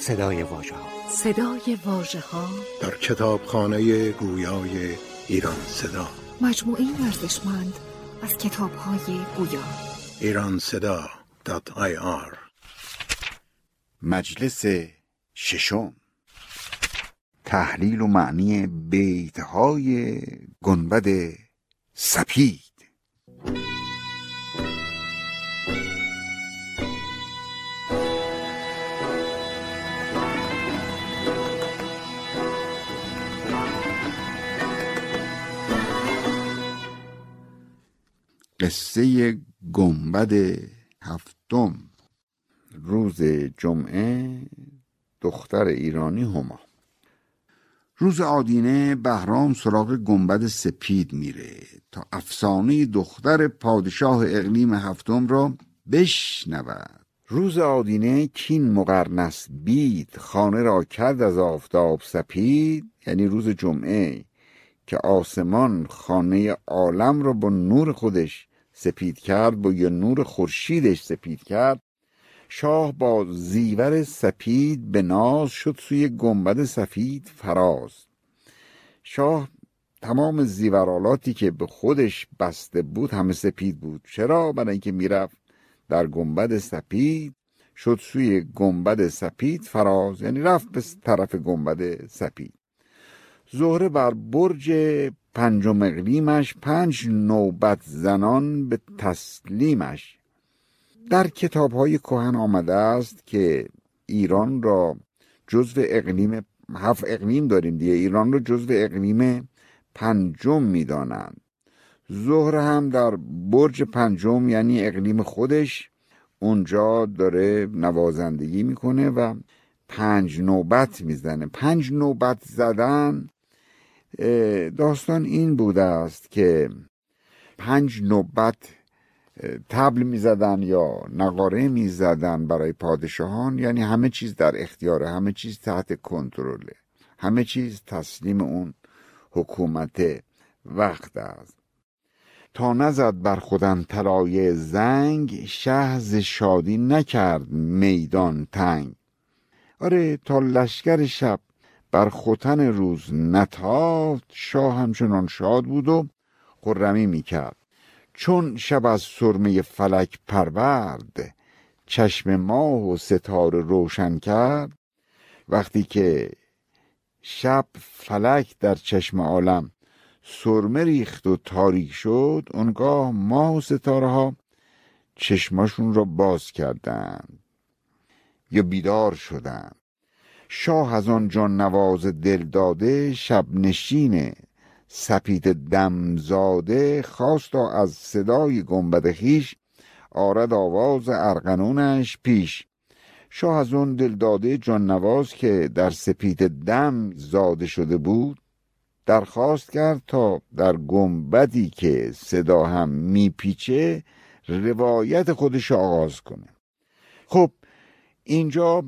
صدای واژه ها صدای واژه ها در کتابخانه گویای ایران صدا. مجموعه ارزشمند از کتاب های گویا. ایران صدا آی آر مجلس ششم. تحلیل و معنی بیت های گنبد سپید. قصه گنبد هفتم. روز جمعه دختر ایرانی هما. روز آدینه بهرام سراغ گنبد سپید میره تا افسانه دختر پادشاه اقلیم هفتم را بشنود. روز آدینه کین مقرنس بید خانه را کرد از آفتاب سپید یعنی روز جمعه که آسمان خانه عالم را با نور خودش سپید کرد با یه نور خورشیدش سپید کرد. شاه با زیور سپید به ناز شد سوی گنبد سفید فراز. شاه تمام زیورالاتی که به خودش بسته بود همه سپید بود. چرا؟ برای اینکه می‌رفت در گنبد سپید شد سوی گنبد سپید فراز یعنی رفت به طرف گنبد سپید. زهره بر برج پنجم اقلیمش پنج نوبت زنان به تسلیمش. در کتاب های کهن آمده است که ایران را جزو اقلیم هفت اقلیم داریم دیگه ایران را جزو اقلیم پنجم می‌دانند. ظهر هم در برج پنجم یعنی اقلیم خودش اونجا داره نوازندگی می‌کنه و پنج نوبت می‌زنه. پنج نوبت زدن داستان این بوده است که پنج نوبت تبل می‌زدن یا نقاره می‌زدن برای پادشاهان. یعنی همه چیز در اختیاره همه چیز تحت کنترله همه چیز تسلیم اون حکومت وقت است. تا نزد بر خودن طلایه زنگ شهز شادی نکرد میدان تنگ. آره تا لشکر شب بر خوتن روز نتافت شاه همچنان شاد بود و خرمی می‌کرد. چون شب از سرمه فلک پرورد چشم ماه و ستاره روشن کرد وقتی که شب فلک در چشم عالم سرمه ریخت و تاریک شد اونگاه ماه و ستاره ها چشماشون را باز کردند یا بیدار شدند. شاه از آن جان نواز دل داده شب نشین سپید دمزاده خواستا از صدای گنبد خیش آرد آواز ارغنونش پیش. شاه از اون دلداده جان نواز که در سپید دم زاده شده بود درخواست کرد تا در گنبدی که صدا هم میپیچه روایت خودش آغاز کنه. خب اینجا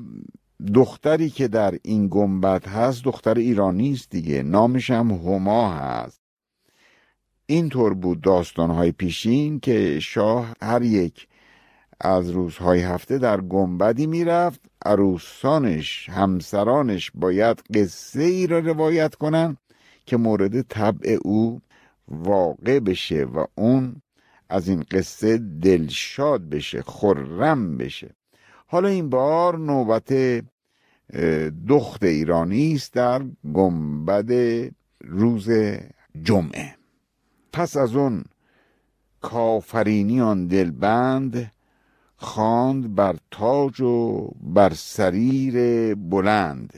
دختری که در این گنبد هست دختر ایرانی است دیگه. نامش هم هما هست. اینطور بود داستانهای پیشین که شاه هر یک از روزهای هفته در گنبدی می‌رفت. عروسانش همسرانش باید قصه ای را روایت کنن که مورد طبع او واقع بشه و اون از این قصه دلشاد بشه خرم بشه. حالا این بار نوبت دخت ایرانی است در گنبد روز جمعه. پس از اون کافرینی آن دلبند خواند بر تاج و بر سریر بلند.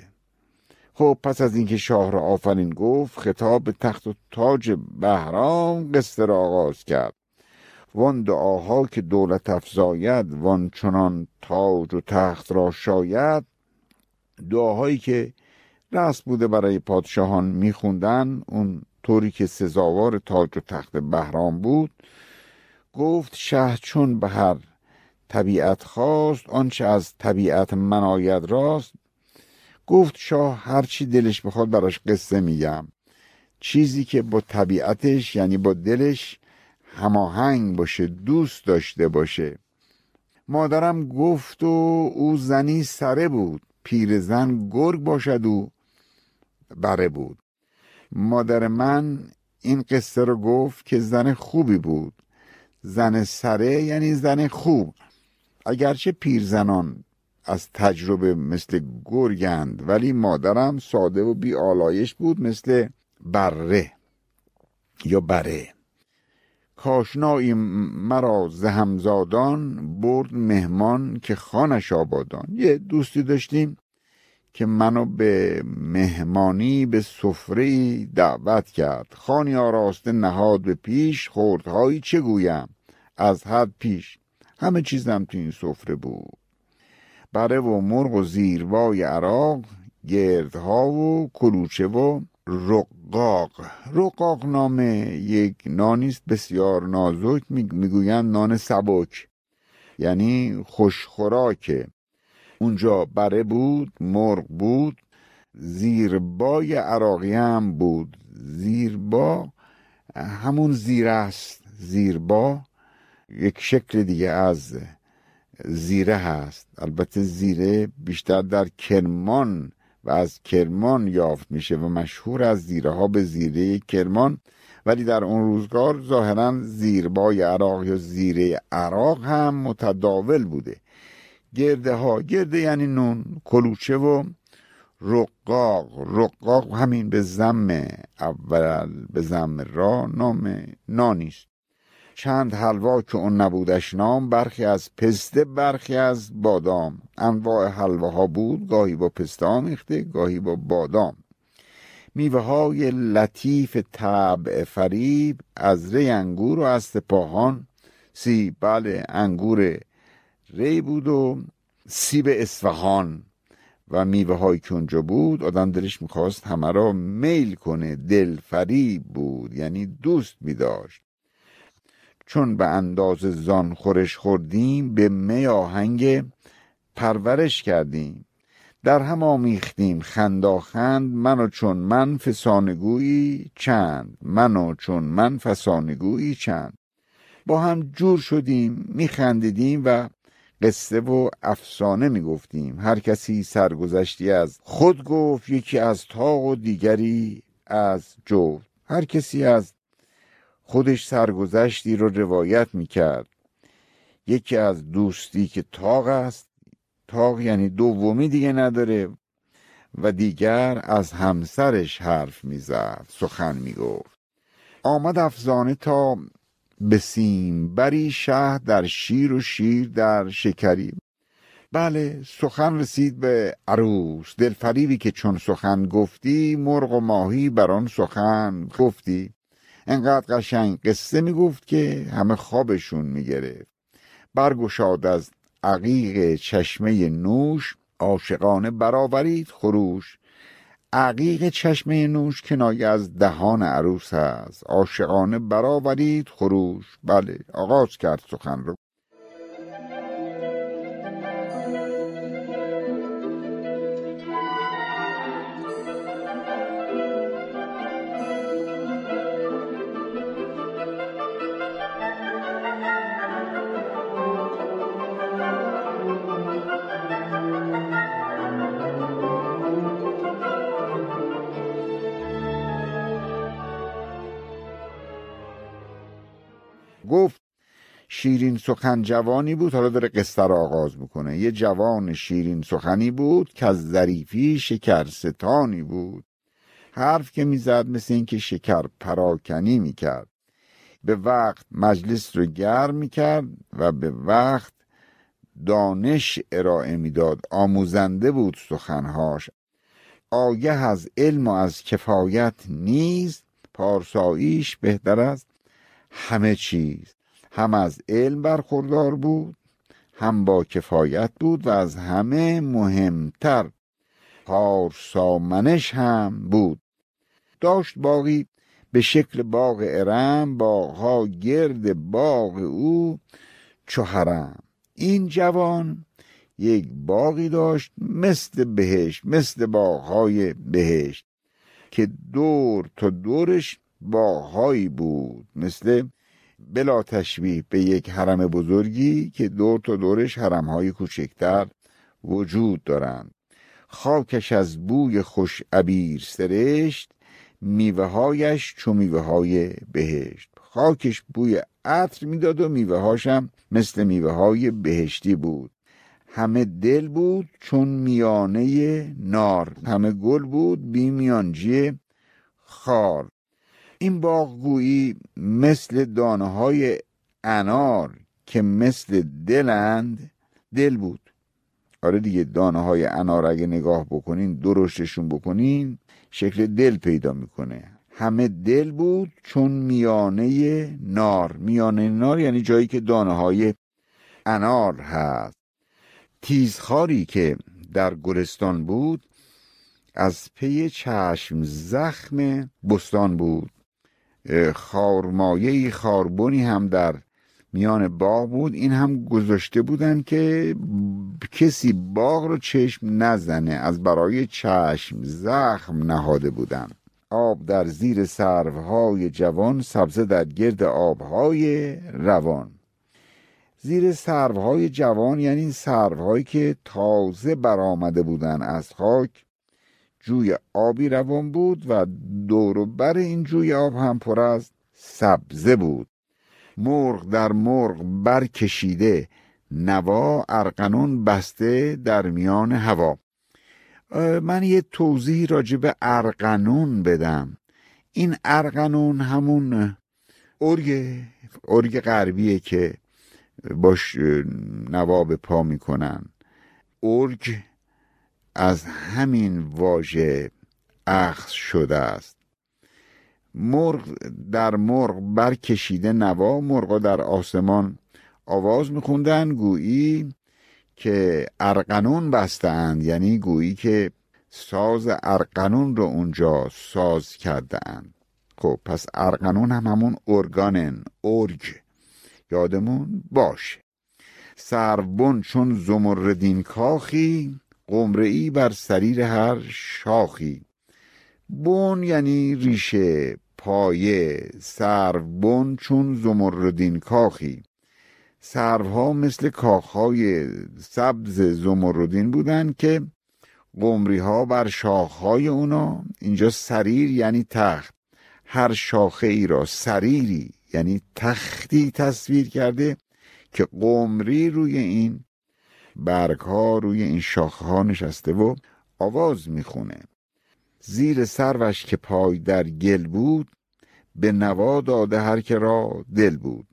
خب پس از اینکه شاه را آفرین گفت خطاب به تخت و تاج بهرام قصه را آغاز کرد. وان دعاها که دولت افزاید وان چنان تاج و تخت را شاید. دعاهایی که رسم بوده برای پادشاهان میخوندن اون طوری که سزاوار تاج و تخت بهرام بود. گفت شه چون به هر طبیعت خواست آنچه از طبیعت مناید راست. گفت شاه هرچی دلش بخواد براش قصه میگم. چیزی که با طبیعتش یعنی با دلش هماهنگ باشه دوست داشته باشه. مادرم گفت و او زنی سره بود. پیرزن گرگ باشد و بره بود. مادر من این قصه رو گفت که زن خوبی بود. زن سره یعنی زن خوب. اگرچه پیرزنان از تجربه مثل گرگند ولی مادرم ساده و بی آلایش بود مثل بره یا بره. کاشنایی مرا زهمزادان برد مهمان که خانش آبادان. یه دوستی داشتیم که منو به مهمانی به سفره دعوت کرد. خانی آراسته نهاد به پیش خوردهایی چه گویم؟ از حد پیش. همه چیزم تو این سفره بود. بره و مرغ و زیربای عراق گردها و کلوچه و رقاق. رقاق نامه یک نانیست بسیار نازک می‌گویند نان سبک یعنی خوشخوراکه. اونجا بره بود مرغ بود زیربای عراقی هم بود. زیربا همون زیر است. زیربا یک شکل دیگه از زیره هست. البته زیره بیشتر در کرمان و از کرمان یافت میشه و مشهور از زیره ها به زیره کرمان. ولی در اون روزگار ظاهرا زیربای عراق یا زیره عراق هم متداول بوده. گرده ها گرده یعنی نون کلوچه و رقاق. رقاق همین به زم اول به زم را نام نانیست. چند حلوا که اون نبودش نام برخی از پسته برخی از بادام. انواع حلواها بود گاهی با پسته آمیخته گاهی با بادام. میوه های لطیف طبع فریب از ری انگور و از سپاهان. سی بله انگور ری بود و سیب اصفهان. و میوه هایی که اونجا بود آدم دلش می‌خواست همه را میل کنه. دل فریب بود یعنی دوست میداشت. چون به انداز زان خورش خوردیم به می آهنگ پرورش کردیم. در هم آمیختیم خنداخند من و چون من فسانگویی چند من و چون من فسانگویی چند. با هم جور شدیم میخندیدیم و قصه و افسانه می‌گفتیم هر کسی سرگذشتی از خود گفت یکی از تاق و دیگری از جفت هر کسی از خودش سرگذشتی رو روایت می‌کرد. یکی از دوستی که تاق است تاق یعنی دومی دیگه نداره و دیگر از همسرش حرف می‌زد سخن می‌گفت. آمد افزانه تا به سیم بری شهر در شیر و شیر در شکری. بله سخن رسید به عروس. دلفریبی که چون سخن گفتی مرغ و ماهی بر آن سخن گفتی. انقدر قشنگ. قصه می‌گفت که همه خوابشون می‌گرفت. برگشاد از عقیق چشمه نوش عاشقانه برآورید خروش. عقیق چشمه نوش کنایه از دهان عروس است. عاشقانه برآورید خروش. بله آغاز کرد سخن رو. شیرین سخن جوانی بود حالا داره قصه رو آغاز می‌کنه. یه جوان شیرین سخنی بود که از ظریفی شکرستانی بود. حرف که می‌زد مثل اینکه شکر پراکنی می‌کرد. به وقت مجلس رو گرم می‌کرد و به وقت دانش ارائه می‌داد. آموزنده بود سخنهاش. آگه از علم و از کفایت نیز پارساییش بهتر است. همه چیز. هم از علم برخوردار بود هم با کفایت بود و از همه مهمتر پارسامنش هم بود. داشت باقی به شکل باغ ارم باغها گرد باغ او چهرم این جوان یک باغی داشت مثل بهشت مثل باغهای بهشت که دور تا دورش باغهایی بود مثل بلا تشبیه به یک حرم بزرگی که دور تا دورش حرمهای کوچکتر وجود دارند. خاکش از بوی خوش عبیر سرشت میوه هایش چو میوه های بهشت. خاکش بوی عطر می‌داد و میوه هاشم مثل میوه های بهشتی بود. همه دل بود چون میانه نار. همه گل بود بی میانجی خار. این باغ گویی مثل دانه های انار که مثل دلند دل بود. آره دیگه دانه های انار اگه نگاه بکنین درشتشون بکنین شکل دل پیدا می‌کنه. همه دل بود چون میانه نار. میانه نار یعنی جایی که دانه های انار هست. تیزخاری که در گلستان بود از پی چشم زخم بستان بود. خارمایه خاربونی هم در میان باغ بود. این هم گذاشته بودن که کسی باغ رو چشم نزنه از برای چشم زخم نهاده بودن. آب در زیر سروهای جوان سبزه در گرد آبهای روان. زیر سروهای جوان یعنی سروهایی که تازه برآمده بودن از خاک. جوی آبی روان بود و دور بر این جوی آب هم پر از سبزه بود. مرغ در مرغ برکشیده نوا ارقنون بسته در میان هوا. من یه توضیح راجع به ارقنون بدم. این ارقنون همون ارگ ارگ غربیه که باش نوا به پا می‌کنن. ارگ از همین واژه اخذ شده است. مرغ در مرغ برکشیده نوا مرغا در آسمان آواز میخوندن گویی که ارقنون بستند یعنی گویی که ساز ارقنون رو اونجا ساز کرده اند خب پس ارقنون هم همون ارگانن ارگ. یادمون باشه. سربون چون زمردین کاخی قمره ای بر سریر هر شاخی. بون یعنی ریشه پایه سربون چون زمردین کاخی. سروها مثل کاخهای سبز زمردین بودند که قمری ها بر شاخهای اونا اینجا سریر یعنی تخت. هر شاخه ای را سریری یعنی تختی تصویر کرده که قمری روی این برگ ها روی این شاخه ها نشسته و آواز می‌خونه. زیر سروش که پای در گل بود به نوا داده هر که را دل بود.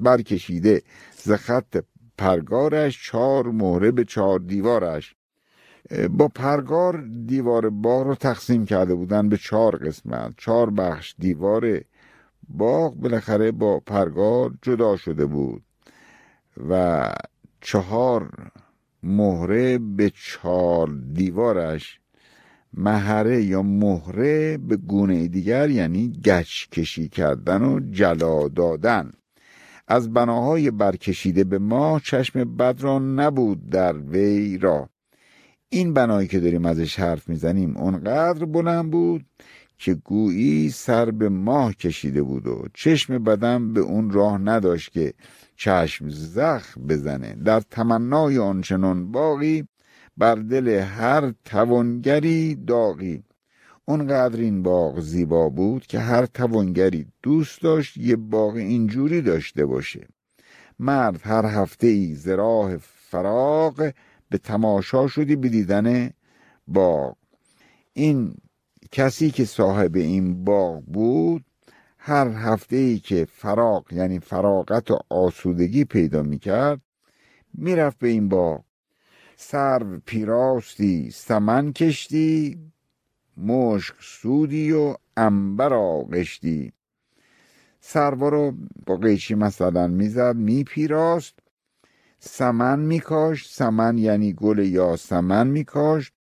برکشیده ز خط پرگارش چهار مهره به چهار دیوارش. با پرگار دیوار باغ رو تقسیم کرده بودن به چهار قسمت. چهار بخش دیوار باغ بالاخره با پرگار جدا شده بود. و چهار مهره به چهار دیوارش مهره یا مهره به گونه دیگر یعنی گچ کشی کردن و جلا دادن. از بناهای برکشیده به ما چشم بد را نبود در وی را. این بنایی که داریم ازش حرف می‌زنیم اونقدر بلند بود که گویی سر به ماه کشیده بود و چشم بدم به اون راه نداشت که چشم زخ بزنه. در تمنای آنچنان باقی بر دل هر توانگری داغی. اونقدر این باغ زیبا بود که هر توانگری دوست داشت یه باغ اینجوری داشته باشه. مرد هر هفته ای زراح فراغ به تماشا شدی به دیدن باغ. این کسی که صاحب این باغ بود هر هفته ای که فراغ یعنی فراغت و آسودگی پیدا می‌کرد می‌رفت به این باغ. سرو پیراستی سمن کشتی مشک سودی و انبر آغشتی. سروا رو با قیچی مثلا می‌زد میپیراست سمن میکاشت سمن یعنی گل یا سمن میکاشت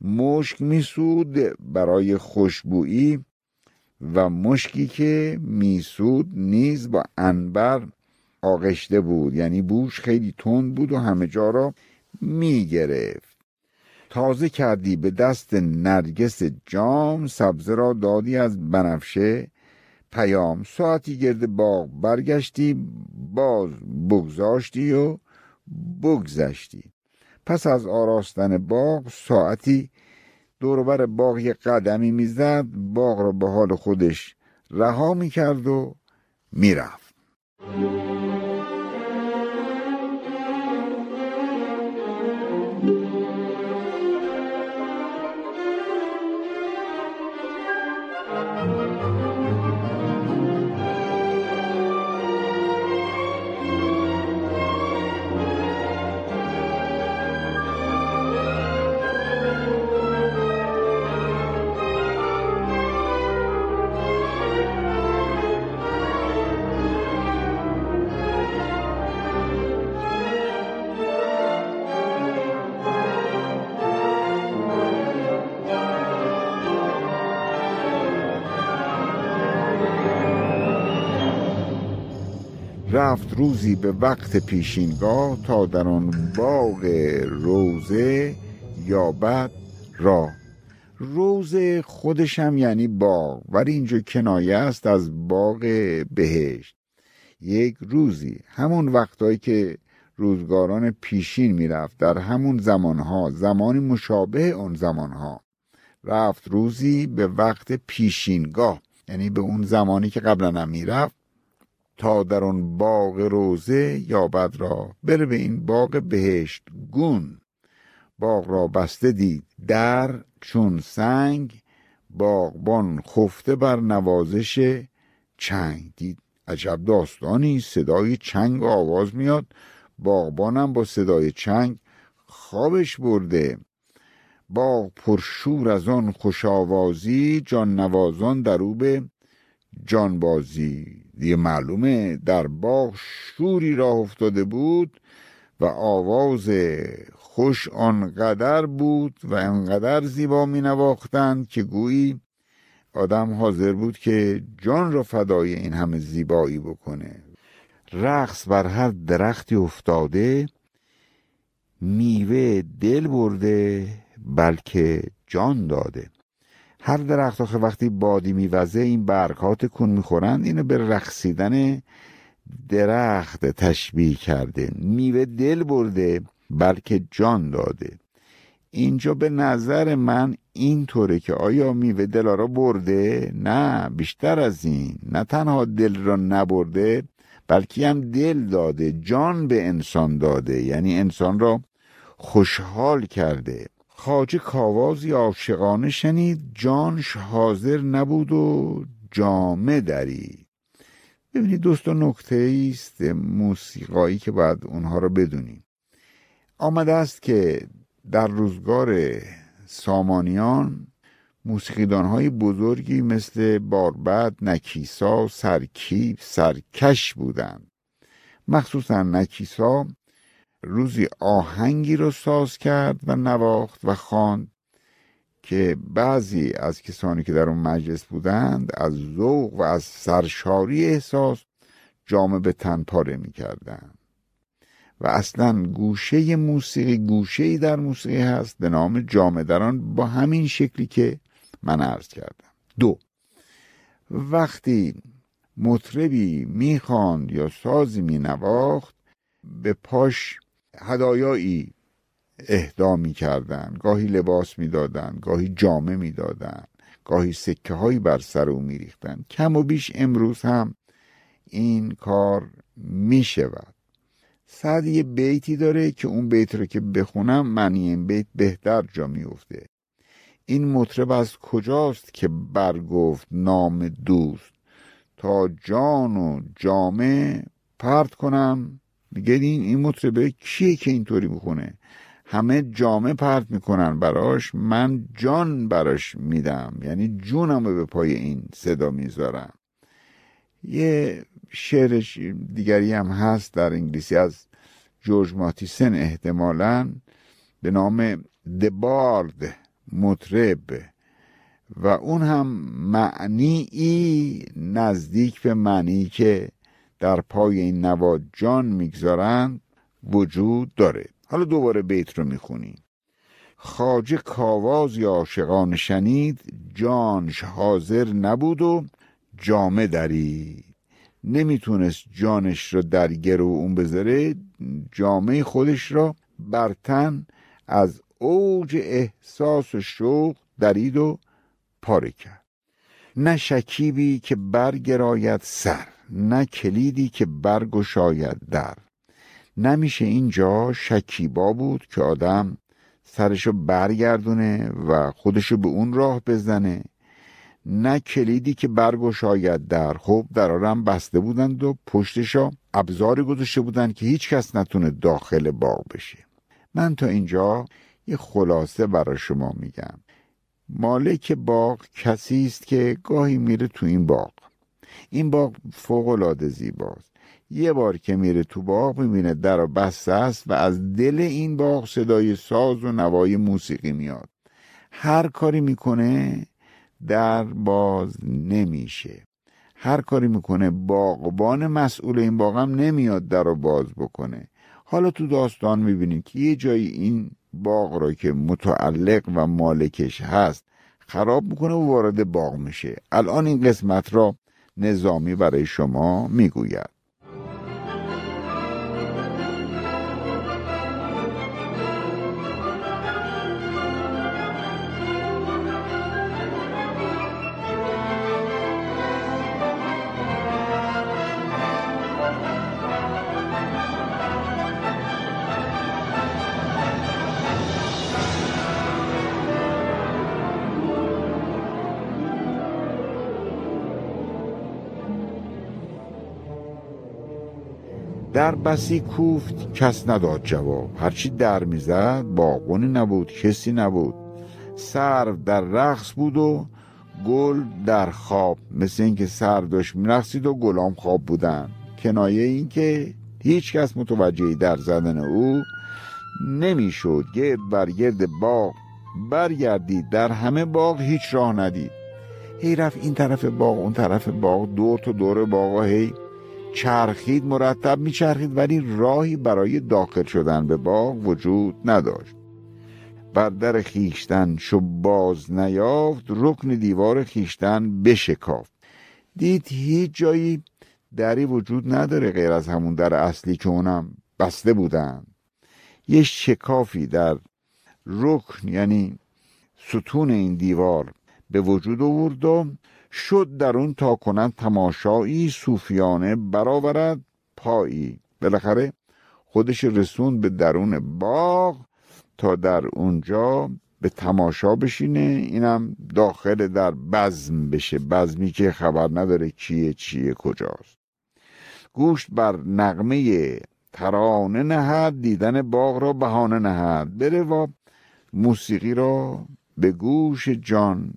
مشک میسود برای خوشبویی و مشکی که میسود نیز با انبر آغشته بود. یعنی بوش خیلی تند بود و همه جا را می‌گرفت. تازه کردی به دست نرگس جام سبزه را دادی از بنفشه. پیام ساعتی گرد باغ برگشتی باز بگذاشتی و بگذشتی. پس از آراستن باغ ساعتی دوربر باغ یه قدمی می‌زد باغ را به حال خودش رها می‌کرد و می‌رفت. رفت روزی به وقت پیشینگاه تا در آن باغ روزه یابد را روزه خودش هم یعنی باغ ولی اینجا کنایه است از باغ بهشت. یک روزی همون وقتهایی که روزگاران پیشین می‌رفت در همون زمانها زمانی مشابه اون زمانها رفت روزی به وقت پیشینگاه. یعنی به اون زمانی که قبلا هم می‌رفت تا در آن باغ روزه یابد را. بره به این باغ بهشت گون. باغ را بسته دید. در چون سنگ باغبان خفته بر نوازش چنگ دید. عجب داستانی صدای چنگ آواز میاد. باغبانم با صدای چنگ خوابش برده. باغ پرشور از آن خوشاوازی جان نوازان در او به جانبازی دیگه معلومه در باغ شوری راه افتاده بود و آواز خوش آنقدر بود و انقدر زیبا می نواختند که گویی آدم حاضر بود که جان را فدای این همه زیبایی بکنه. رقص بر هر درختی افتاده میوه دل برده بلکه جان داده. هر درخت آخه وقتی بادی میوزه این برگات کن می‌خورند اینو به رقصیدن درخت تشبیه کرده. میوه دل برده بلکه جان داده. اینجا به نظر من اینطوره که آیا میوه دل را برده؟ نه بیشتر از این. نه تنها دل را نبرده بلکه هم دل داده جان به انسان داده. یعنی انسان را خوشحال کرده. خاجه کاوازی عاشقانه شنید جانش حاضر نبود و جامه دری ببینید دوستان نکته است موسیقایی که باید اونها رو بدونیم آمده است که در روزگار سامانیان موسیقیدان های بزرگی مثل باربد، نکیسا، سرکیب، سرکش بودند. مخصوصا نکیسا روزی آهنگی رو ساز کرد و نواخت و خواند که بعضی از کسانی که در اون مجلس بودند از ذوق و از سرشاری احساس جامه به تن پاره می‌کردند. و اصلا گوشه موسیقی گوشه ای در موسیقی هست به نام جامه دران با همین شکلی که من عرض کردم. دو وقتی مطربی می‌خواند یا سازی مینواخت به پاش هدایایی اهدا می‌کردند گاهی لباس می‌دادند گاهی جامه می‌دادند گاهی سکه هایی بر سر او میریختند کم و بیش امروز هم این کار می‌شود. سعد یه بیتی داره که اون بیت رو که بخونم معنی این بیت بهتر جا میفته این مطرب از کجاست که برگفت نام دوست؟ تا جان و جامه پرت کنم میگه این این مطربه کیه که اینطوری می‌خونه؟ همه جامه پرت می‌کنن براش من جان براش میدم. یعنی جونم به پای این صدا می‌ذارم. یه شعر دیگری هم هست در انگلیسی از جورج ماتیسن احتمالا به نام دبارد مطرب. و اون هم معنی ای نزدیک به معنی که در پای این نواد جان می‌گذارند وجود داره. حالا دوباره بیت رو می‌خونیم خاجه کاواز یا عاشقان شنید جانش حاضر نبود و جامه دری نمی‌تونست جانش رو در گرو اون بذاره جامعه خودش را بر تن از اوج احساس و شوق درید و پاره کرد. نه شکیبی که برگراید سر نه کلیدی که برگشاید در. نمیشه اینجا شکیبا بود که آدم سرشو برگردونه و خودشو به اون راه بزنه. نه کلیدی که برگشاید در. خب درارم بسته بودند و پشتشا ابزاری گذاشته بودند که هیچ کس نتونه داخل باغ بشه. من تا اینجا یه خلاصه برای شما میگم. مالک باغ کسی است که گاهی میره تو این باغ. این باغ فوق العاده زیباست. یه بار که میره تو باغ می‌بینه در و بسته است و از دل این باغ صدای ساز و نوای موسیقی میاد. هر کاری می‌کنه در باز نمیشه. هر کاری می‌کنه باغبان مسئول این باغم نمیاد در رو باز بکنه. حالا تو داستان می‌بینید که یه جایی این باغ را که متعلق و مالکش هست خراب می‌کنه و وارد باغ میشه. الان این قسمت را نظامی برای شما می‌گوید. در بسی کوفت کس نداد جواب. هرچی در می‌زد باغبانی نبود کسی نبود. سرو در رقص بود و گل در خواب. مثل اینکه سر داشت میرقصید و گلام خواب بودن. کنایه این که هیچ کس متوجهی در زدن او نمی‌شد. گرد بر گرد باغ برگردید. در همه باغ هیچ راه ندید. هی رفت این طرف باغ اون طرف باغ. دور تو دور باغ هی چرخید مرتب میچرخید ولی راهی برای داخل شدن به باغ وجود نداشت. بر در خیشتن شو باز نیافت رکن دیوار خیشتن بشکافت. دید هیچ جایی دری وجود نداره غیر از همون در اصلی که اونم بسته بودن. یه شکافی در رکن یعنی ستون این دیوار به وجود آورد و شد در اون تا کنند تماشایی صوفیانه برآورد پایی. بالاخره خودش رسون به درون باغ تا در اونجا به تماشا بشینه. اینم داخل در بزم بشه. بزمی که خبر نداره کیه چیه کجاست. گوشت بر نغمه ترانه نهد دیدن باغ را بهانه نهد. بره و موسیقی را به گوش جان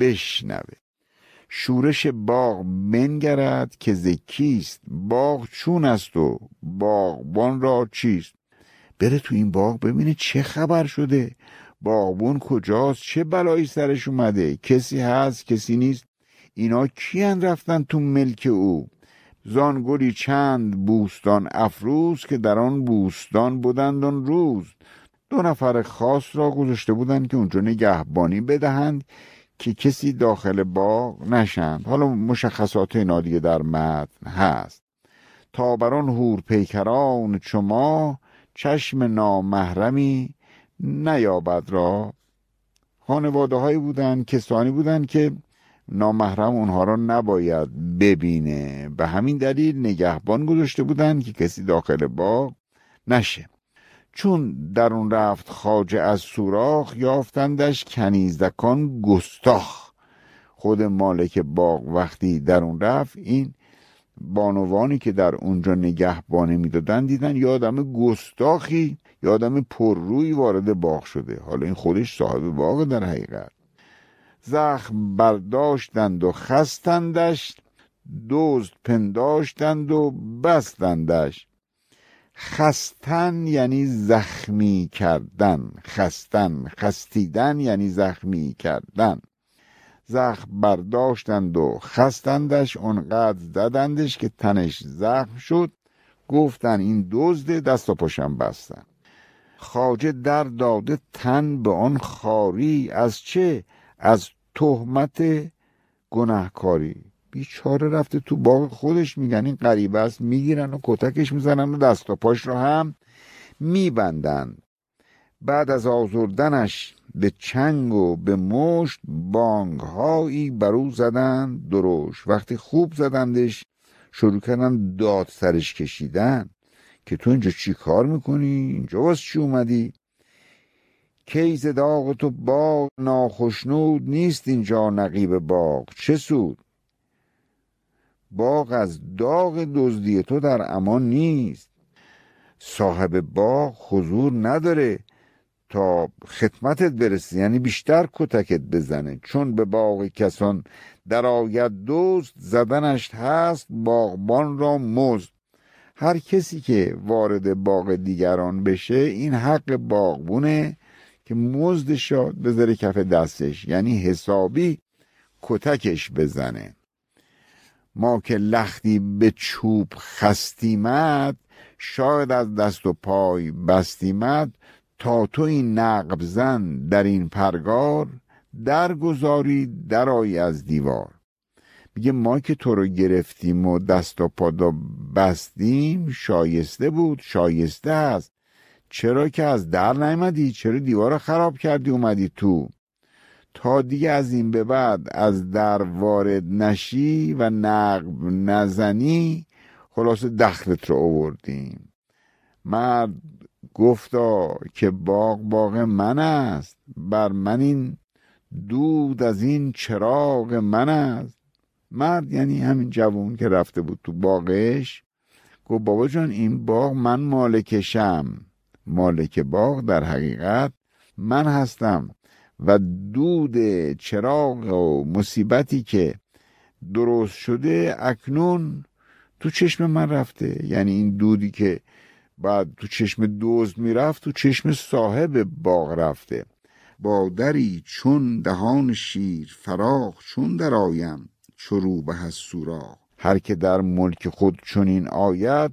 بشنوه. شورش باغ منگرد که زکیست باغ چون است و باغبان را چیست؟ بره تو این باغ ببینه چه خبر شده. باغبون کجاست؟ چه بلایی سرش اومده؟ کسی هست؟ کسی نیست؟ اینا کیان رفتن تو ملک او؟ زانگلی چند بوستان افروز که در آن بوستان بودند آن روز. دو نفر خاص را گذاشته بودند که اونجا نگهبانی بدهند. که کسی داخل باغ نشند حالا مشخصات اینا دیگه در متن هست. تا بران هور پیکران شما چشم نامحرمی نیابد را. خانواده هایی بودن کسانی بودن که نامحرم اونها را نباید ببینه. به همین دلیل نگهبان گذاشته بودن که کسی داخل باغ نشه. چون در اون رفت خاجه از سوراخ یافتندش کنیزدکان گستاخ. خود مالک باغ وقتی در اون رفت این بانوانی که در اونجا نگهبانی می‌دادن دیدن یه آدم گستاخی یه آدم پرروی وارد باغ شده. حالا این خودش صاحب باغ در حقیقت. زخم برداشتند و خستندش دزد پنداشتند و بستندش. خستن یعنی زخمی کردن. خستن خستیدن یعنی زخمی کردن. زخم برداشتند و خستندش اونقدر زدندش که تنش زخم شد. گفتن این دزد دست و پشم بستن خاجه در داده تن به آن خاری از چه؟ از تهمت گناهکاری. بیچاره رفته تو باغ خودش میگن این غریبه است می‌گیرن و کتکش می‌زنن و دست و پاش رو هم میبندند بعد از آزردنش به چنگ و به مشت بانگهایی بر او زدند دروش وقتی خوب زدندش شروع کردن داد سرش کشیدن که تو اینجا چی کار می‌کنی؟ اینجا واس چی اومدی؟ کیز داغ تو باغ ناخشنود نیست اینجا نقیب باغ چه سود؟ باغ از داغ دزدی تو در امان نیست. صاحب باغ حضور نداره تا خدمتت برسی یعنی بیشتر کتکت بزنه. چون به باغ کسان در آید دوست زدنش هست باغبان را مزد. هر کسی که وارد باغ دیگران بشه این حق باغبونه که مزد شاد بذاره کف دستش یعنی حسابی کتکش بزنه. ما که لختی به چوب خستیمت شاید از دست و پای بستیمت تا تو این نقب زن در این پرگار درگذاری درایی از دیوار. میگه ما که تو رو گرفتیم و دست و پادا بستیم شایسته بود شایسته است. چرا که از در نیمدی چرا دیوار رو خراب کردی؟ اومدی تو؟ تا دیگه از این به بعد از در وارد نشی و نقب نزنی خلاصه دخلت رو آوردیم. مرد گفتا که باغ باغ من است بر من این دود از این چراغ من است. مرد یعنی همین جوون که رفته بود تو باغش گفت بابا جان این باغ من مالکشم. مالک باغ در حقیقت من هستم. و دود چراغ و مصیبتی که درست شده اکنون تو چشم من رفته. یعنی این دودی که بعد تو چشم دزد می‌رفت تو چشم صاحب باغ رفته. با دری چون دهان شیر فراخ چون در آیم چرو به سوراخ. هر که در ملک خود چنین آید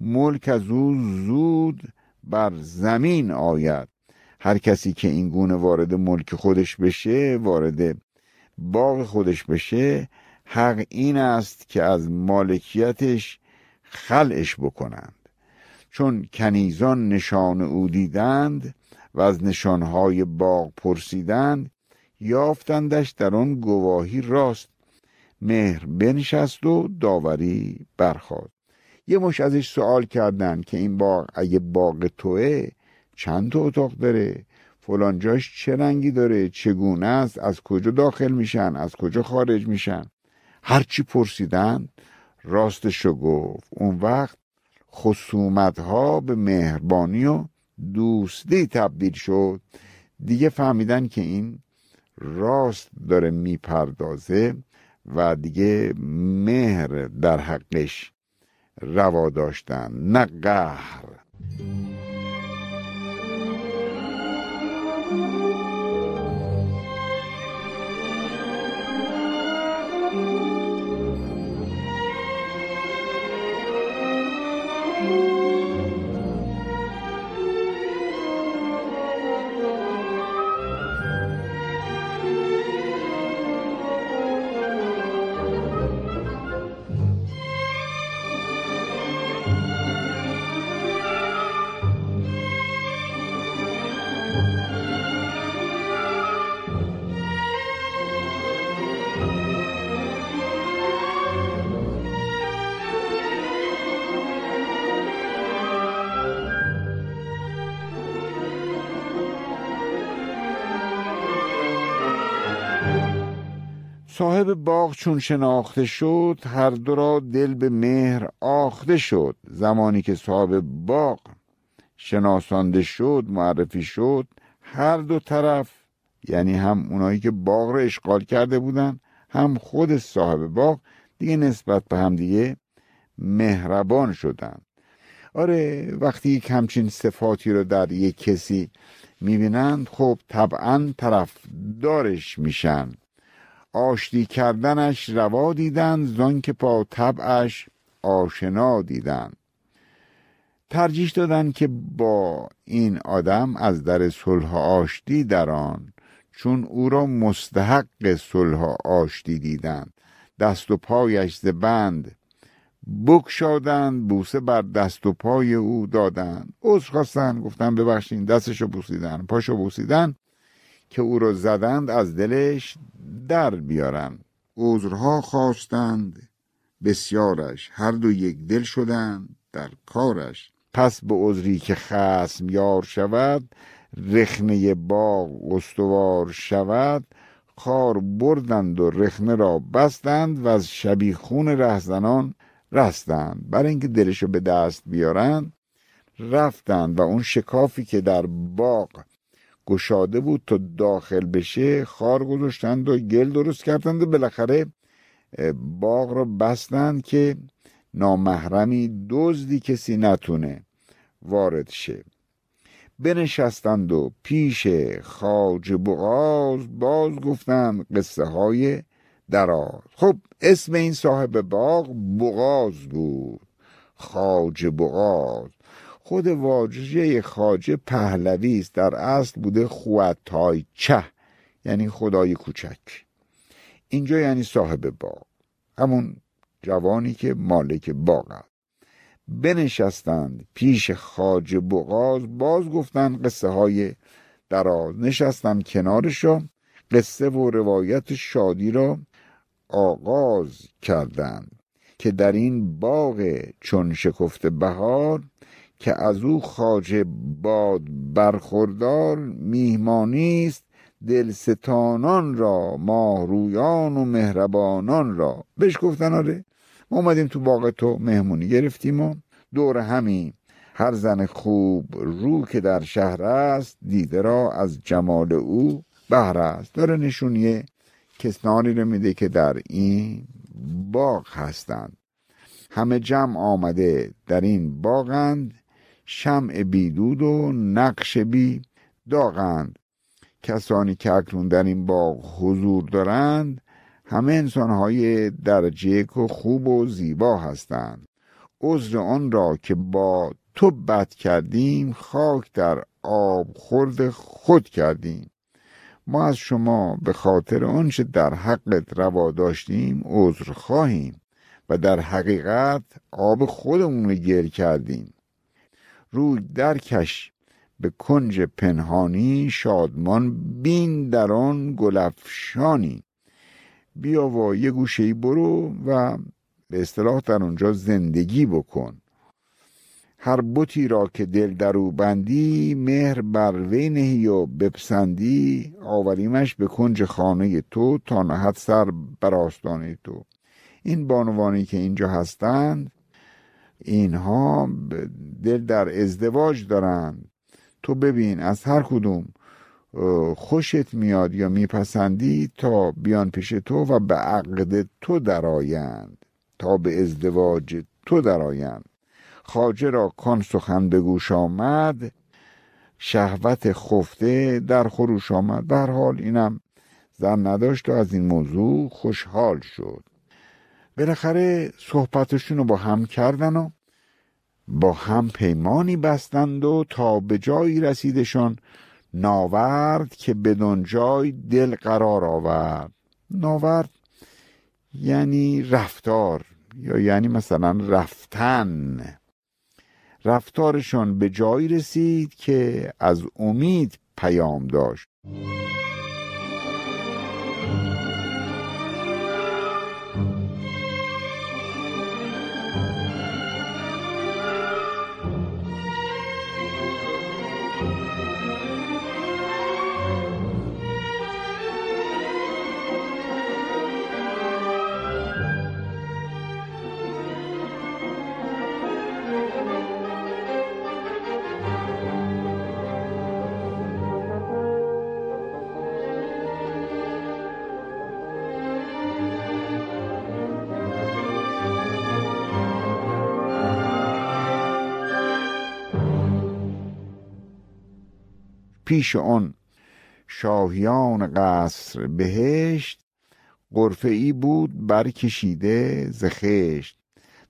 ملک از او زود بر زمین آید. هر کسی که این گونه وارد ملک خودش بشه وارد باغ خودش بشه حق این است که از مالکیتش خلعش بکنند. چون کنیزان نشان او دیدند و از نشانهای باغ پرسیدند یافتندش در آن گواهی راست. مهر بنشست و داوری برخواست یه مش ازش سوال کردن که این باغ اگه باغ توه چند تا اتاق داره؟ فلان جاش چه رنگی داره؟ چگونه است؟ از کجا داخل میشن؟ از کجا خارج میشن؟ هرچی پرسیدن راستشو گفت. اون وقت خصومت ها به مهربانی و دوستی تبدیل شد. دیگه فهمیدن که این راست داره می‌پردازه و دیگه مهر در حقش روا داشتن. نه قهر. صاحب باغ چون شناخته شد هر دو را دل به مهر آخته شد. زمانی که صاحب باغ شناسانده شد معرفی شد هر دو طرف یعنی هم اونایی که باغ را اشغال کرده بودن هم خود صاحب باغ دیگه نسبت به هم دیگه مهربان شدن آره وقتی یک همچین صفاتی رو در یک کسی می‌بینند خب طبعا طرف دارش میشن. آشتی کردنش روا دیدن زان که پا طبعش آشنا دیدن. ترجیح دادن که با این آدم از در صلح آشتی در آن چون او را مستحق صلح آشتی دیدند دست و پایش ز بند بکشادند بوسه بر دست و پای او دادند. عذر خواستن گفتن ببخشین دستشو بوسیدن پاشو بوسیدن که او را زدند از دلش در بیارن عذرها خواستند. بسیارش هر دو یک دل شدند در کارش. پس به عذری که خسم یار شود رخنه باغ استوار شود. خار بردند و رخنه را بستند و از شبیخون رهزنان رستند. برای اینکه دلشو به دست بیارند رفتند و اون شکافی که در باغ گشاده بود تا داخل بشه خار گذاشتند و گل درست کردند و بالاخره باغ را بستند که نامحرمی دزدی کسی نتونه وارد شه. بنشستند و پیش خاج بغاز باز گفتند قصه های دراز. خب اسم این صاحب باغ بغاز بود خاج بغاز. خود واژه خاجه پهلوی است. در اصل بوده خوتای چه یعنی خدای کوچک. اینجا یعنی صاحب باغ. همون جوانی که مالک باغ است. بنشستند پیش خاج بغاز. باز گفتند قصه های دراز. نشستم کنارش قصه و روایت شادی را آغاز کردند که در این باغ چون شکفت بهار که از او خاجه باد برخوردار میهمانی است دلستانان را ماهرویان و مهربانان را. بهش گفتن آره ما اومدیم تو باغ تو مهمونی گرفتیم و دور همین هر زن خوب رو که در شهر است دیده را از جمال او بهره است. داره نشونیه کسانی رو میده که در این باغ هستند. همه جمع آمده در این باغند. شمع بیدود و نقش بی داغند. کسانی که اکنون در این باغ حضور دارند همه انسانهای درجه و خوب و زیبا هستند. عذر آن را که با تو بد کردیم خاک در آب خورد خود کردیم. ما از شما به خاطر آنچه در حقت روا داشتیم عذر خواهیم و در حقیقت آب خودمون رو گل کردیم. روی درکش. به کنج پنهانی شادمان بین در آن گلفشانی بیا و یه گوشه برو و به اصطلاح در اونجا زندگی بکن. هر بتی را که دل در او بندی مهر بر وی نهی و بپسندی. آوریمش به کنج خانه تو تا نهد سر بر آستانه تو. این بانوانی که اینجا هستند اینها دل در ازدواج دارند. تو ببین از هر کدوم خوشت میاد یا میپسندی تا بیان پیش تو و به عقد تو درآیند. تا به ازدواج تو درآیند. خاجه را کان سخن به گوش آمد شهوت خفته در خروش آمد. در حال اینم زن نداشت و از این موضوع خوشحال شد. بالاخره صحبتشون رو با هم کردن و با هم پیمانی بستند و تا به جایی رسیدشان ناورد که بدون جای دل قرار آورد. ناورد یعنی رفتار یا یعنی مثلا رفتن. رفتارشان به جایی رسید که از امید پیام داشت. پیش آن. شاهیان قصر بهشت قرفه ای بود برکشیده ز خشت.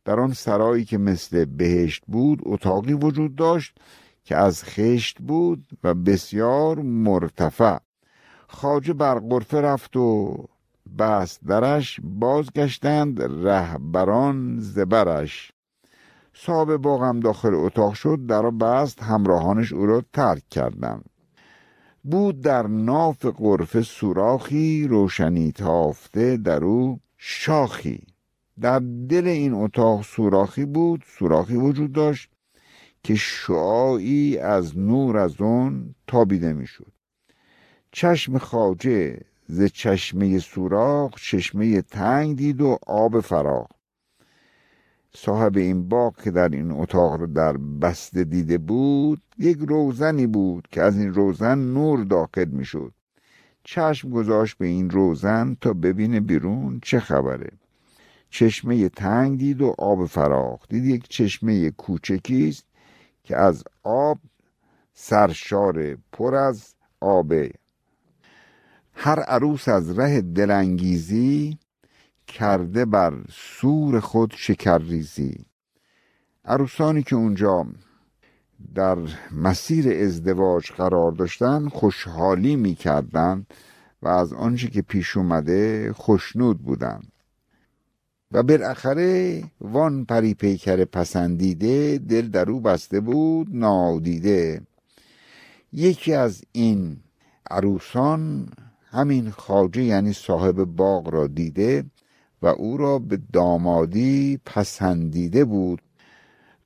در آن سرایی که مثل بهشت بود اتاقی وجود داشت که از خشت بود و بسیار مرتفع. خاجه بر قرفه رفت و بست درش بازگشتند رهبران زبرش صاحب باغم داخل اتاق شد در بست همراهانش او را ترک کردند. بود در ناف قرفه سوراخی روشنی تافته در او شاخی. در دل این اتاق سوراخی بود سوراخی وجود داشت که شعاعی از نور از اون تابیده می‌شد. چشم خاجه ز چشمه سوراخ چشمه تنگ دید و آب فراخ صاحب این باغ که در این اتاق رو در بسته دیده بود یک روزنی بود که از این روزن نور داخل می‌شد. چشم گذاشت به این روزن تا ببینه بیرون چه خبره. چشمه تنگ دید و آب فراخ. دید یک چشمه کوچکی است که از آب سرشار پر از آبه. هر عروس از ره دلانگیزی کرده بر سور خود شکرریزی. عروسانی که اونجا در مسیر ازدواج قرار داشتن خوشحالی می‌کردند و از آنچه که پیش اومده خوشنود بودند و بالاخره وان پری پیکر پسندیده دل در او بسته بود نادیده. یکی از این عروسان همین خاجه یعنی صاحب باغ را دیده و او را به دامادی پسندیده بود.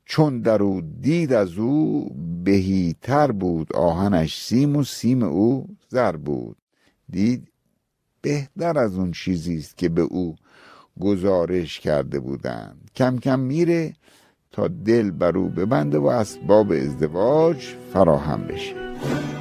چون در او دید از او بهیتر بود. آهنش سیم و سیم او زر بود. دید بهتر از اون چیزی است که به او گزارش کرده بودند. کم کم میره تا دل بر او ببنده و اسباب ازدواج فراهم بشه.